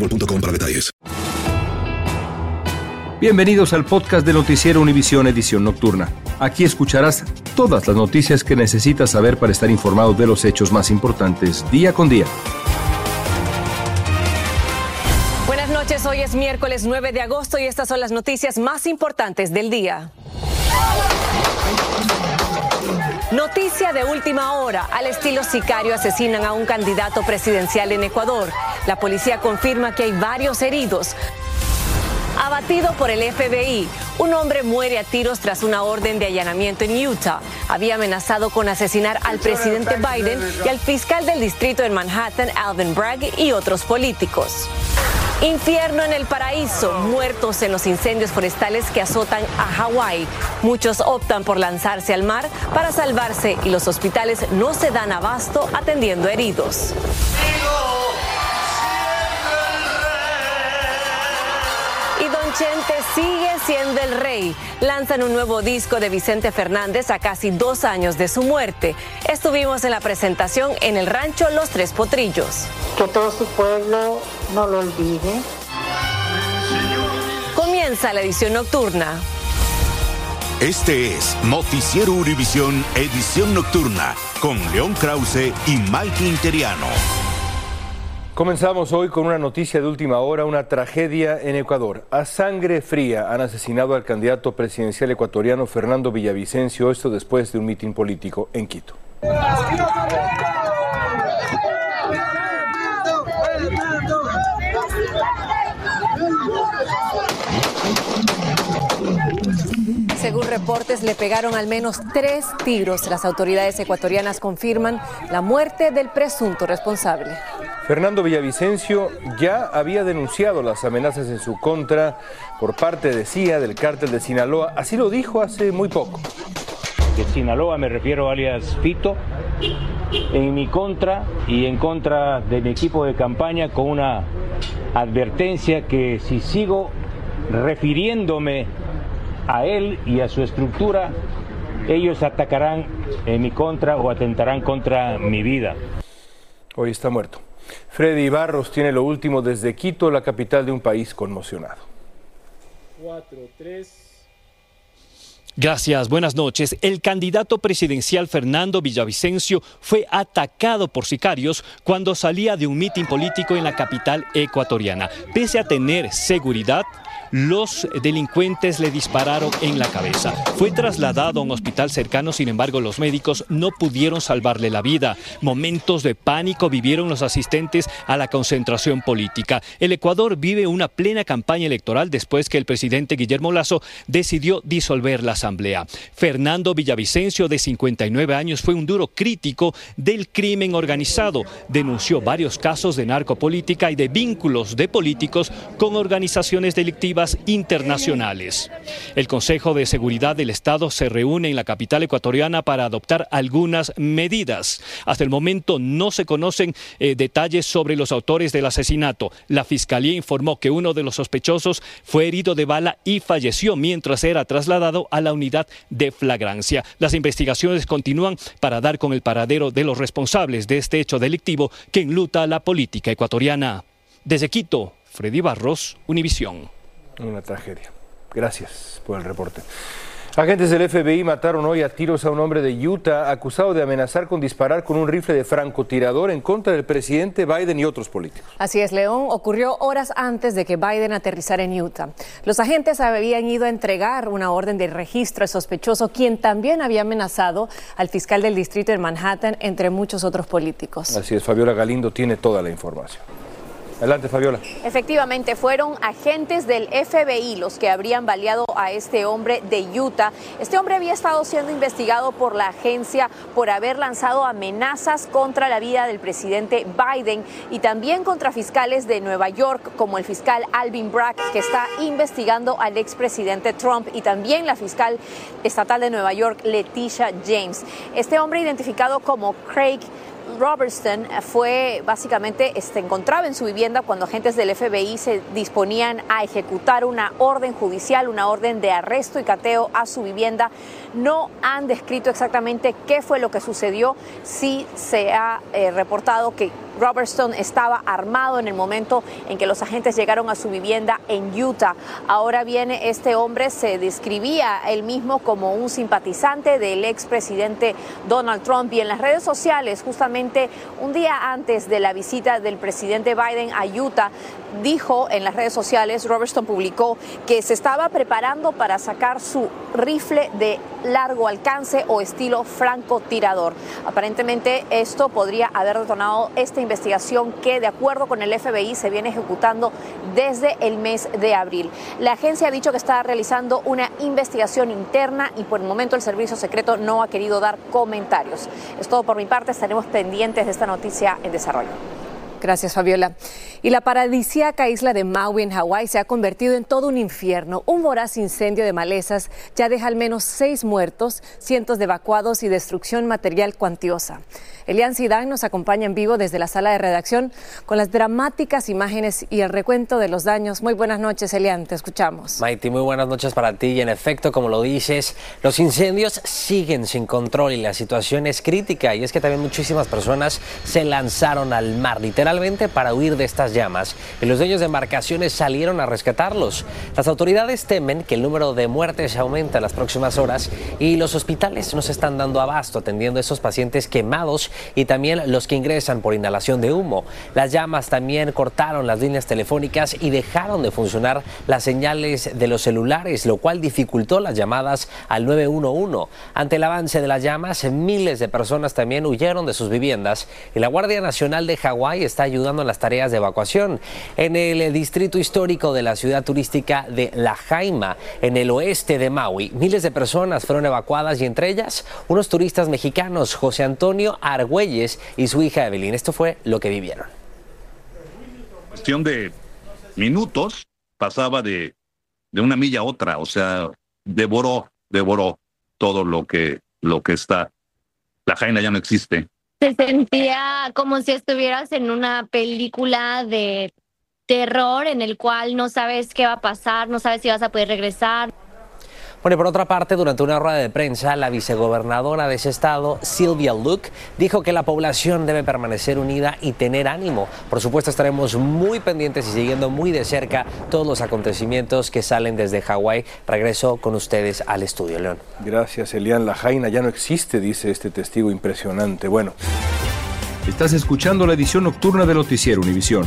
boostmobile.com para detalles. Bienvenidos al podcast de Noticiero Univisión Edición Nocturna. Aquí escucharás todas las noticias que necesitas saber para estar informado de los hechos más importantes día con día. Buenas noches, hoy es miércoles 9 de agosto y estas son las noticias más importantes del día. Noticia de última hora. Al estilo sicario asesinan a un candidato presidencial en Ecuador. La policía confirma que hay varios heridos. Abatido por el FBI, un hombre muere a tiros tras una orden de allanamiento en Utah. Había amenazado con asesinar al presidente Biden y al fiscal del distrito en Manhattan, Alvin Bragg, y otros políticos. Infierno en el paraíso, muertos en los incendios forestales que azotan a Hawái. Muchos optan por lanzarse al mar para salvarse y los hospitales no se dan abasto atendiendo heridos. Chente sigue siendo el rey. Lanzan un nuevo disco de Vicente Fernández a casi dos años de su muerte. Estuvimos en la presentación en el rancho Los Tres Potrillos. Que todo su pueblo no lo olvide. Comienza la edición nocturna. Este es Noticiero Univisión Edición Nocturna con León Krause y Mike Interiano. Comenzamos hoy con una noticia de última hora, una tragedia en Ecuador. A sangre fría han asesinado al candidato presidencial ecuatoriano Fernando Villavicencio, esto después de un mitin político en Quito. Según reportes, le pegaron al menos tres tiros. Las autoridades ecuatorianas confirman la muerte del presunto responsable. Fernando Villavicencio ya había denunciado las amenazas en su contra por parte de CIA del cártel de Sinaloa. Así lo dijo hace muy poco. De Sinaloa me refiero alias Fito, en mi contra y en contra de mi equipo de campaña con una advertencia que si sigo refiriéndome a él y a su estructura, ellos atacarán en mi contra o atentarán contra mi vida. Hoy está muerto. Freddy Barros tiene lo último desde Quito, la capital de un país conmocionado. Gracias, buenas noches. El candidato presidencial Fernando Villavicencio fue atacado por sicarios cuando salía de un mitin político en la capital ecuatoriana. Pese a tener seguridad, los delincuentes le dispararon en la cabeza. Fue trasladado a un hospital cercano, sin embargo los médicos no pudieron salvarle la vida. Momentos de pánico vivieron los asistentes a la concentración política. El Ecuador vive una plena campaña electoral después que el presidente Guillermo Lazo decidió disolver la asamblea. Fernando Villavicencio, de 59 años, fue un duro crítico del crimen organizado. Denunció varios casos de narcopolítica y de vínculos de políticos con organizaciones delictivas internacionales. El Consejo de Seguridad del Estado se reúne en la capital ecuatoriana para adoptar algunas medidas. Hasta el momento no se conocen eh, detalles sobre los autores del asesinato. La Fiscalía informó que uno de los sospechosos fue herido de bala y falleció mientras era trasladado a la unidad de flagrancia. Las investigaciones continúan para dar con el paradero de los responsables de este hecho delictivo que enluta a la política ecuatoriana. Desde Quito, Freddy Barros, Univisión. Una tragedia. Gracias por el reporte. Agentes del FBI mataron hoy a tiros a un hombre de Utah acusado de amenazar con disparar con un rifle de francotirador en contra del presidente Biden y otros políticos. Así es, León. Ocurrió horas antes de que Biden aterrizara en Utah. Los agentes habían ido a entregar una orden de registro al sospechoso, quien también había amenazado al fiscal del distrito de Manhattan, entre muchos otros políticos. Así es, Fabiola Galindo tiene toda la información. Adelante, Fabiola. Efectivamente, fueron agentes del FBI los que habrían baleado a este hombre de Utah. Este hombre había estado siendo investigado por la agencia por haber lanzado amenazas contra la vida del presidente Biden y también contra fiscales de Nueva York, como el fiscal Alvin Bragg, que está investigando al expresidente Trump, y también la fiscal estatal de Nueva York, Leticia James. Este hombre identificado como Craig Robertson fue básicamente se encontraba en su vivienda cuando agentes del FBI se disponían a ejecutar una orden judicial, una orden de arresto y cateo a su vivienda. No han descrito exactamente qué fue lo que sucedió. Sí se ha eh, reportado que Robertson estaba armado en el momento en que los agentes llegaron a su vivienda en Utah. Ahora viene este hombre, se describía él mismo como un simpatizante del expresidente Donald Trump y en las redes sociales, justamente un día antes de la visita del presidente Biden a Utah, dijo en las redes sociales, Robertson publicó que se estaba preparando para sacar su rifle de largo alcance o estilo francotirador. Aparentemente esto podría haber detonado esta investigación que de acuerdo con el FBI se viene ejecutando desde el mes de abril. La agencia ha dicho que está realizando una investigación interna y por el momento el servicio secreto no ha querido dar comentarios. Es todo por mi parte, estaremos pendientes de esta noticia en desarrollo. Gracias, Fabiola. Y la paradisíaca isla de Maui en Hawái se ha convertido en todo un infierno. Un voraz incendio de malezas ya deja al menos seis muertos, cientos de evacuados y destrucción material cuantiosa. Elian Zidane nos acompaña en vivo desde la sala de redacción con las dramáticas imágenes y el recuento de los daños. Muy buenas noches, Elian, te escuchamos. Maiti, muy buenas noches para ti. Y en efecto, como lo dices, los incendios siguen sin control y la situación es crítica. Y es que también muchísimas personas se lanzaron al mar, literalmente para huir de estas llamas. Y los dueños de embarcaciones salieron a rescatarlos. Las autoridades temen que el número de muertes aumente en las próximas horas y los hospitales no se están dando abasto atendiendo a esos pacientes quemados y también los que ingresan por inhalación de humo. Las llamas también cortaron las líneas telefónicas y dejaron de funcionar las señales de los celulares, lo cual dificultó las llamadas al 911. Ante el avance de las llamas, miles de personas también huyeron de sus viviendas y la Guardia Nacional de Hawái está ayudando en las tareas de evacuación. En el distrito histórico de la ciudad turística de La Jaima, en el oeste de Maui, miles de personas fueron evacuadas y entre ellas unos turistas mexicanos, José Antonio Argüelles y su hija Evelyn. Esto fue lo que vivieron. Cuestión de minutos pasaba de, de una milla a otra, o sea, devoró, devoró todo lo que, lo que está. La Jaina ya no existe. Se sentía como si estuvieras en una película de terror en el cual no sabes qué va a pasar, no sabes si vas a poder regresar. Bueno, y por otra parte, durante una rueda de prensa, la vicegobernadora de ese estado, Sylvia Luke, dijo que la población debe permanecer unida y tener ánimo. Por supuesto, estaremos muy pendientes y siguiendo muy de cerca todos los acontecimientos que salen desde Hawái. Regreso con ustedes al estudio, León. Gracias, Elian. La Jaina ya no existe, dice este testigo impresionante. Bueno. Estás escuchando la edición nocturna de Noticiero Univisión.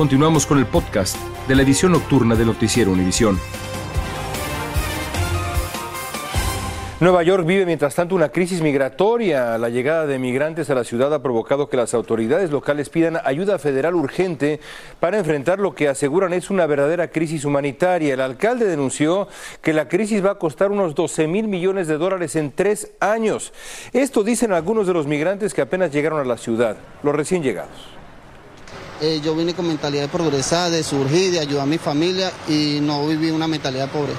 Continuamos con el podcast de la edición nocturna de Noticiero Univisión. Nueva York vive mientras tanto una crisis migratoria. La llegada de migrantes a la ciudad ha provocado que las autoridades locales pidan ayuda federal urgente para enfrentar lo que aseguran es una verdadera crisis humanitaria. El alcalde denunció que la crisis va a costar unos 12 mil millones de dólares en tres años. Esto dicen algunos de los migrantes que apenas llegaron a la ciudad, los recién llegados. Eh, yo vine con mentalidad de progresar, de surgir, de ayudar a mi familia y no viví una mentalidad pobre.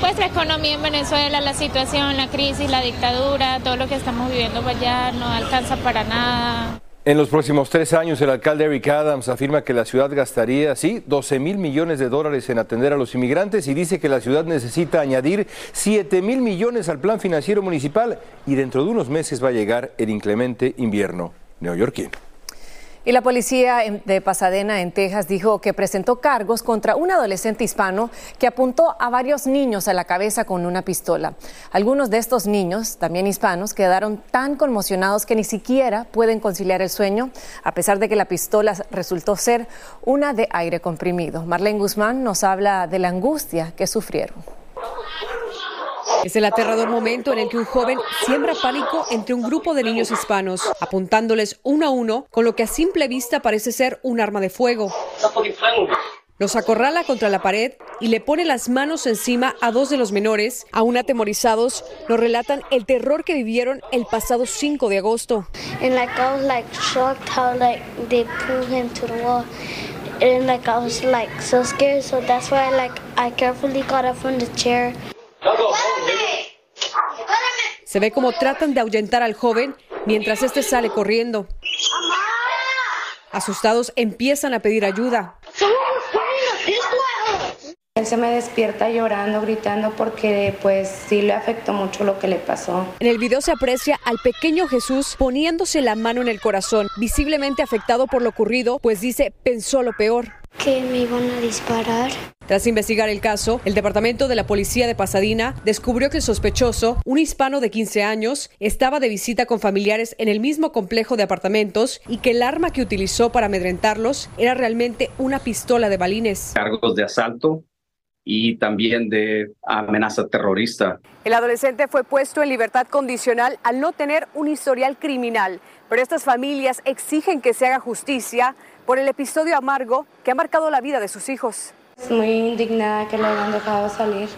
Pues la economía en Venezuela, la situación, la crisis, la dictadura, todo lo que estamos viviendo allá no alcanza para nada. En los próximos tres años, el alcalde Eric Adams afirma que la ciudad gastaría, sí, 12 mil millones de dólares en atender a los inmigrantes y dice que la ciudad necesita añadir 7 mil millones al plan financiero municipal y dentro de unos meses va a llegar el inclemente invierno neoyorquino. Y la policía de Pasadena, en Texas, dijo que presentó cargos contra un adolescente hispano que apuntó a varios niños a la cabeza con una pistola. Algunos de estos niños, también hispanos, quedaron tan conmocionados que ni siquiera pueden conciliar el sueño, a pesar de que la pistola resultó ser una de aire comprimido. Marlene Guzmán nos habla de la angustia que sufrieron. Es el aterrador momento en el que un joven siembra pánico entre un grupo de niños hispanos, apuntándoles uno a uno con lo que a simple vista parece ser un arma de fuego. Los acorrala contra la pared y le pone las manos encima a dos de los menores. Aún atemorizados, nos relatan el terror que vivieron el pasado 5 de agosto. And like I was like shocked how like they pulled him to the wall. And like I was like so scared, so that's why like I carefully got up from the chair. Se ve como tratan de ahuyentar al joven mientras este sale corriendo. Asustados empiezan a pedir ayuda. Él se me despierta llorando, gritando porque pues sí le afectó mucho lo que le pasó. En el video se aprecia al pequeño Jesús poniéndose la mano en el corazón, visiblemente afectado por lo ocurrido, pues dice pensó lo peor. Que me iban a disparar. Tras investigar el caso, el Departamento de la Policía de Pasadena descubrió que el sospechoso, un hispano de 15 años, estaba de visita con familiares en el mismo complejo de apartamentos y que el arma que utilizó para amedrentarlos era realmente una pistola de balines. Cargos de asalto y también de amenaza terrorista. El adolescente fue puesto en libertad condicional al no tener un historial criminal, pero estas familias exigen que se haga justicia por el episodio amargo que ha marcado la vida de sus hijos. Muy indignada que lo hayan dejado salir.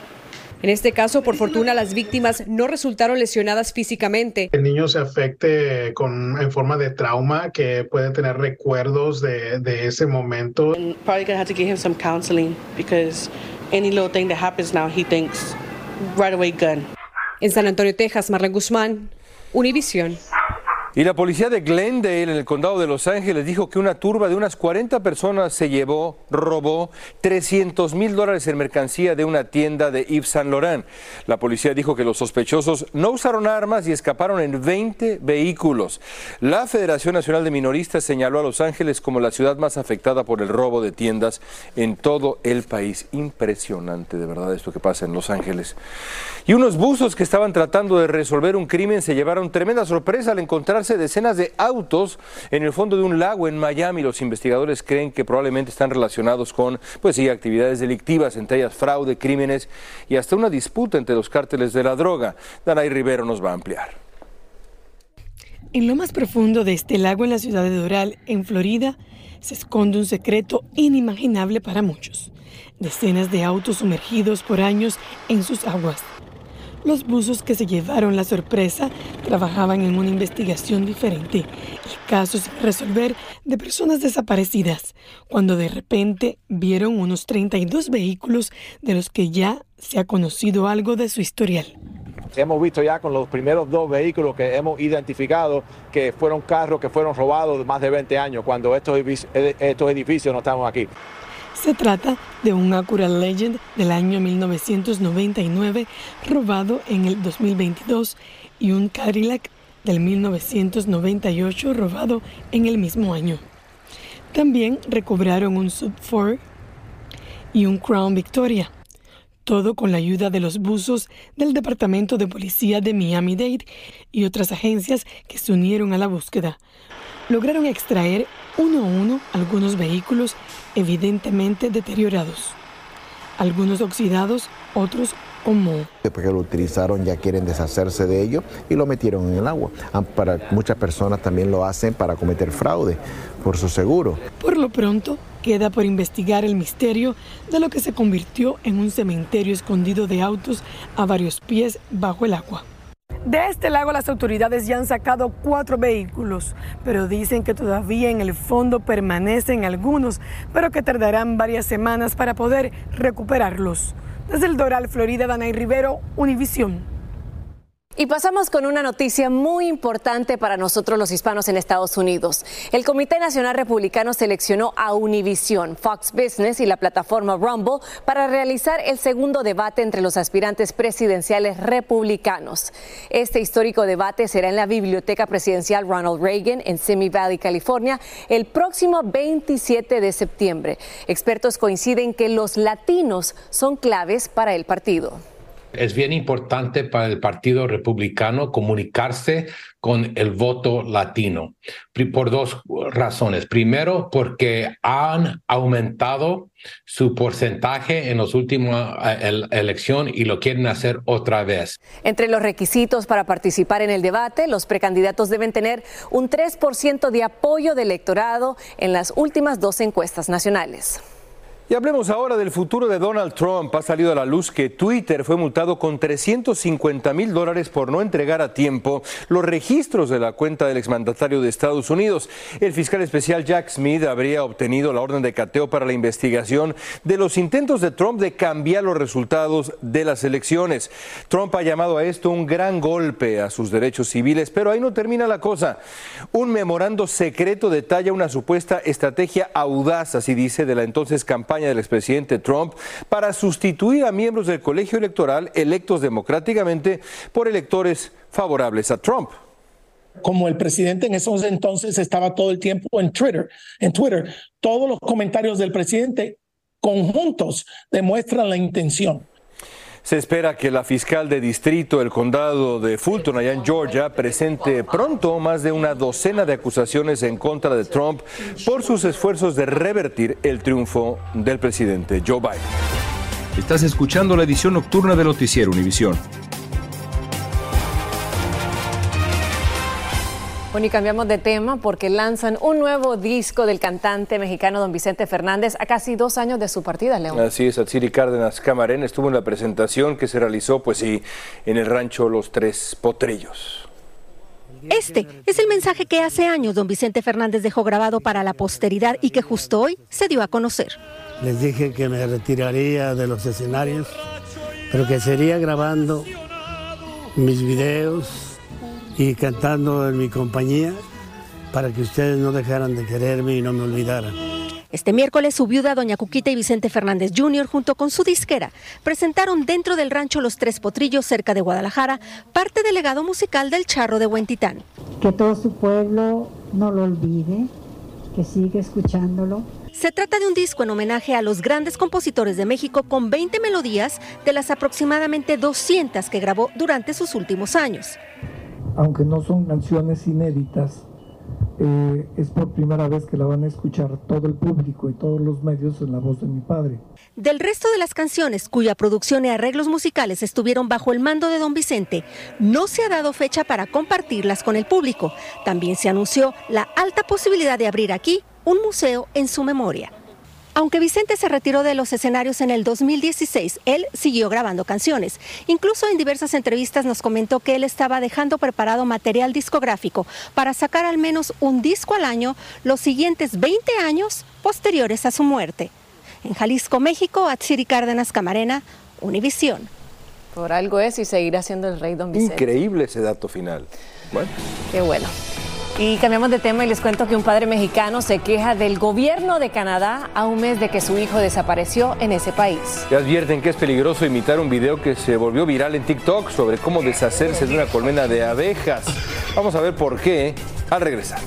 En este caso, por fortuna, las víctimas no resultaron lesionadas físicamente. El niño se afecte con, en forma de trauma, que puede tener recuerdos de, de ese momento. Probably gonna have to give him some counseling because any little thing that happens now, he thinks right away gun. En San Antonio, Texas, Marlene Guzmán, Univisión. Y la policía de Glendale, en el condado de Los Ángeles, dijo que una turba de unas 40 personas se llevó, robó 300 mil dólares en mercancía de una tienda de Yves Saint Laurent. La policía dijo que los sospechosos no usaron armas y escaparon en 20 vehículos. La Federación Nacional de Minoristas señaló a Los Ángeles como la ciudad más afectada por el robo de tiendas en todo el país. Impresionante, de verdad, esto que pasa en Los Ángeles. Y unos buzos que estaban tratando de resolver un crimen se llevaron tremenda sorpresa al encontrarse decenas de autos en el fondo de un lago en Miami. Los investigadores creen que probablemente están relacionados con, pues sí, actividades delictivas, entre ellas fraude, crímenes y hasta una disputa entre los cárteles de la droga. Danay Rivero nos va a ampliar. En lo más profundo de este lago en la ciudad de Doral, en Florida, se esconde un secreto inimaginable para muchos. Decenas de autos sumergidos por años en sus aguas. Los buzos que se llevaron la sorpresa trabajaban en una investigación diferente, el caso sin resolver de personas desaparecidas, cuando de repente vieron unos 32 vehículos de los que ya se ha conocido algo de su historial. Hemos visto ya con los primeros dos vehículos que hemos identificado que fueron carros que fueron robados más de 20 años, cuando estos, estos edificios no estaban aquí. Se trata de un Acura Legend del año 1999 robado en el 2022 y un Cadillac del 1998 robado en el mismo año. También recobraron un Sub 4 y un Crown Victoria, todo con la ayuda de los buzos del Departamento de Policía de Miami-Dade y otras agencias que se unieron a la búsqueda. Lograron extraer uno a uno algunos vehículos evidentemente deteriorados, algunos oxidados, otros como Después que lo utilizaron ya quieren deshacerse de ello y lo metieron en el agua. Ah, para muchas personas también lo hacen para cometer fraude por su seguro. Por lo pronto, queda por investigar el misterio de lo que se convirtió en un cementerio escondido de autos a varios pies bajo el agua. De este lago las autoridades ya han sacado cuatro vehículos, pero dicen que todavía en el fondo permanecen algunos, pero que tardarán varias semanas para poder recuperarlos. Desde el Doral, Florida, Danay Rivero, Univisión. Y pasamos con una noticia muy importante para nosotros los hispanos en Estados Unidos. El Comité Nacional Republicano seleccionó a Univision, Fox Business y la plataforma Rumble para realizar el segundo debate entre los aspirantes presidenciales republicanos. Este histórico debate será en la Biblioteca Presidencial Ronald Reagan en Simi Valley, California, el próximo 27 de septiembre. Expertos coinciden que los latinos son claves para el partido. Es bien importante para el Partido Republicano comunicarse con el voto latino por dos razones. Primero, porque han aumentado su porcentaje en las últimas eh, elecciones y lo quieren hacer otra vez. Entre los requisitos para participar en el debate, los precandidatos deben tener un 3% de apoyo del electorado en las últimas dos encuestas nacionales. Y hablemos ahora del futuro de Donald Trump. Ha salido a la luz que Twitter fue multado con 350 mil dólares por no entregar a tiempo los registros de la cuenta del exmandatario de Estados Unidos. El fiscal especial Jack Smith habría obtenido la orden de cateo para la investigación de los intentos de Trump de cambiar los resultados de las elecciones. Trump ha llamado a esto un gran golpe a sus derechos civiles, pero ahí no termina la cosa. Un memorando secreto detalla una supuesta estrategia audaz, así dice, de la entonces campaña del expresidente Trump para sustituir a miembros del colegio electoral electos democráticamente por electores favorables a Trump como el presidente en esos entonces estaba todo el tiempo en Twitter, en Twitter, todos los comentarios del presidente conjuntos demuestran la intención. Se espera que la fiscal de distrito del condado de Fulton, allá en Georgia, presente pronto más de una docena de acusaciones en contra de Trump por sus esfuerzos de revertir el triunfo del presidente Joe Biden. Estás escuchando la edición nocturna de Noticiero Univisión. Bueno, y cambiamos de tema porque lanzan un nuevo disco del cantante mexicano don Vicente Fernández a casi dos años de su partida, León. Así es, Atsiri Cárdenas Camarén estuvo en la presentación que se realizó, pues sí, en el rancho Los Tres Potrillos. Este es el mensaje que hace años don Vicente Fernández dejó grabado para la posteridad y que justo hoy se dio a conocer. Les dije que me retiraría de los escenarios, pero que sería grabando mis videos y cantando en mi compañía para que ustedes no dejaran de quererme y no me olvidaran. Este miércoles su viuda, doña Cuquita y Vicente Fernández Jr., junto con su disquera, presentaron dentro del rancho Los Tres Potrillos, cerca de Guadalajara, parte del legado musical del charro de Huentitán. Que todo su pueblo no lo olvide, que siga escuchándolo. Se trata de un disco en homenaje a los grandes compositores de México con 20 melodías de las aproximadamente 200 que grabó durante sus últimos años. Aunque no son canciones inéditas, eh, es por primera vez que la van a escuchar todo el público y todos los medios en la voz de mi padre. Del resto de las canciones cuya producción y arreglos musicales estuvieron bajo el mando de don Vicente, no se ha dado fecha para compartirlas con el público. También se anunció la alta posibilidad de abrir aquí un museo en su memoria. Aunque Vicente se retiró de los escenarios en el 2016, él siguió grabando canciones. Incluso en diversas entrevistas nos comentó que él estaba dejando preparado material discográfico para sacar al menos un disco al año los siguientes 20 años posteriores a su muerte. En Jalisco, México, Atsiri Cárdenas Camarena, Univisión. Por algo es y seguirá siendo el rey don Vicente. Increíble ese dato final. Bueno. Qué bueno. Y cambiamos de tema y les cuento que un padre mexicano se queja del gobierno de Canadá a un mes de que su hijo desapareció en ese país. Ya advierten que es peligroso imitar un video que se volvió viral en TikTok sobre cómo deshacerse de una colmena de abejas. Vamos a ver por qué al regresar.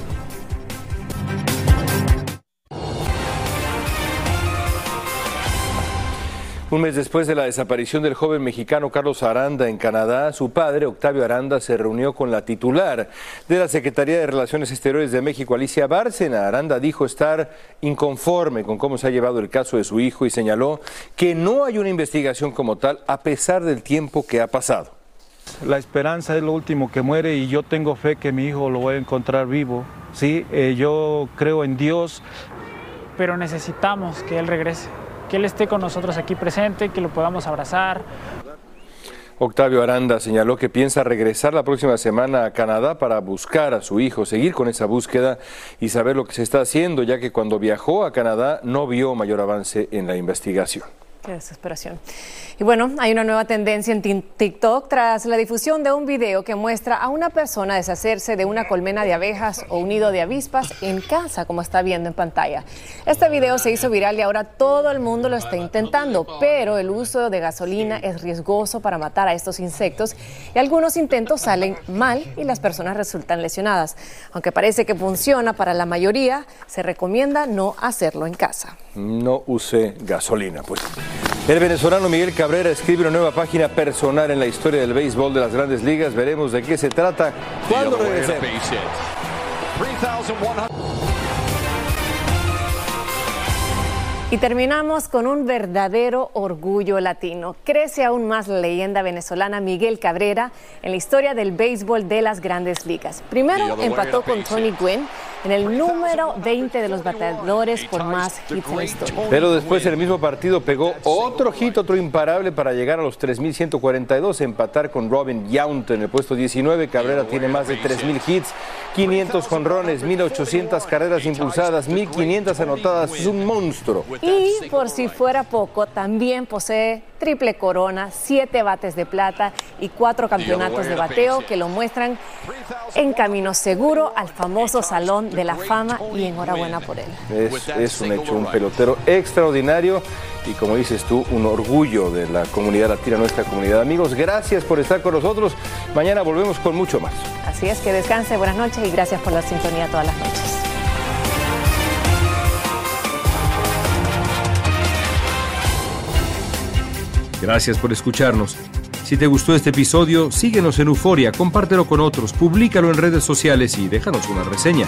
Un mes después de la desaparición del joven mexicano Carlos Aranda en Canadá, su padre, Octavio Aranda, se reunió con la titular de la Secretaría de Relaciones Exteriores de México, Alicia Bárcena. Aranda dijo estar inconforme con cómo se ha llevado el caso de su hijo y señaló que no hay una investigación como tal a pesar del tiempo que ha pasado. La esperanza es lo último que muere y yo tengo fe que mi hijo lo voy a encontrar vivo. Sí, eh, yo creo en Dios. Pero necesitamos que Él regrese que Él esté con nosotros aquí presente, que lo podamos abrazar. Octavio Aranda señaló que piensa regresar la próxima semana a Canadá para buscar a su hijo, seguir con esa búsqueda y saber lo que se está haciendo, ya que cuando viajó a Canadá no vio mayor avance en la investigación. Qué desesperación. Y bueno, hay una nueva tendencia en TikTok tras la difusión de un video que muestra a una persona deshacerse de una colmena de abejas o un nido de avispas en casa, como está viendo en pantalla. Este video se hizo viral y ahora todo el mundo lo está intentando, pero el uso de gasolina es riesgoso para matar a estos insectos y algunos intentos salen mal y las personas resultan lesionadas. Aunque parece que funciona para la mayoría, se recomienda no hacerlo en casa. No use gasolina, pues. El venezolano Miguel Cabrera escribe una nueva página personal en la historia del béisbol de las grandes ligas. Veremos de qué se trata cuando regresemos. Y terminamos con un verdadero orgullo latino. Crece aún más la leyenda venezolana Miguel Cabrera en la historia del béisbol de las grandes ligas. Primero empató con Tony Gwynn en el número 20 de los bateadores por más hits en la historia. Pero después el mismo partido pegó otro hit, otro imparable para llegar a los 3.142, empatar con Robin Yount en el puesto 19. Cabrera tiene más de 3.000 hits, 500 jonrones, 1.800 carreras impulsadas, 1.500 anotadas. Es un monstruo. Y por si fuera poco, también posee triple corona, siete bates de plata y cuatro campeonatos de bateo que lo muestran en camino seguro al famoso Salón de la Fama y enhorabuena por él. Es, es un hecho, un pelotero extraordinario y como dices tú, un orgullo de la comunidad latina, nuestra comunidad. Amigos, gracias por estar con nosotros. Mañana volvemos con mucho más. Así es, que descanse, buenas noches y gracias por la sintonía todas las noches. Gracias por escucharnos. Si te gustó este episodio, síguenos en Euforia, compártelo con otros, públicalo en redes sociales y déjanos una reseña.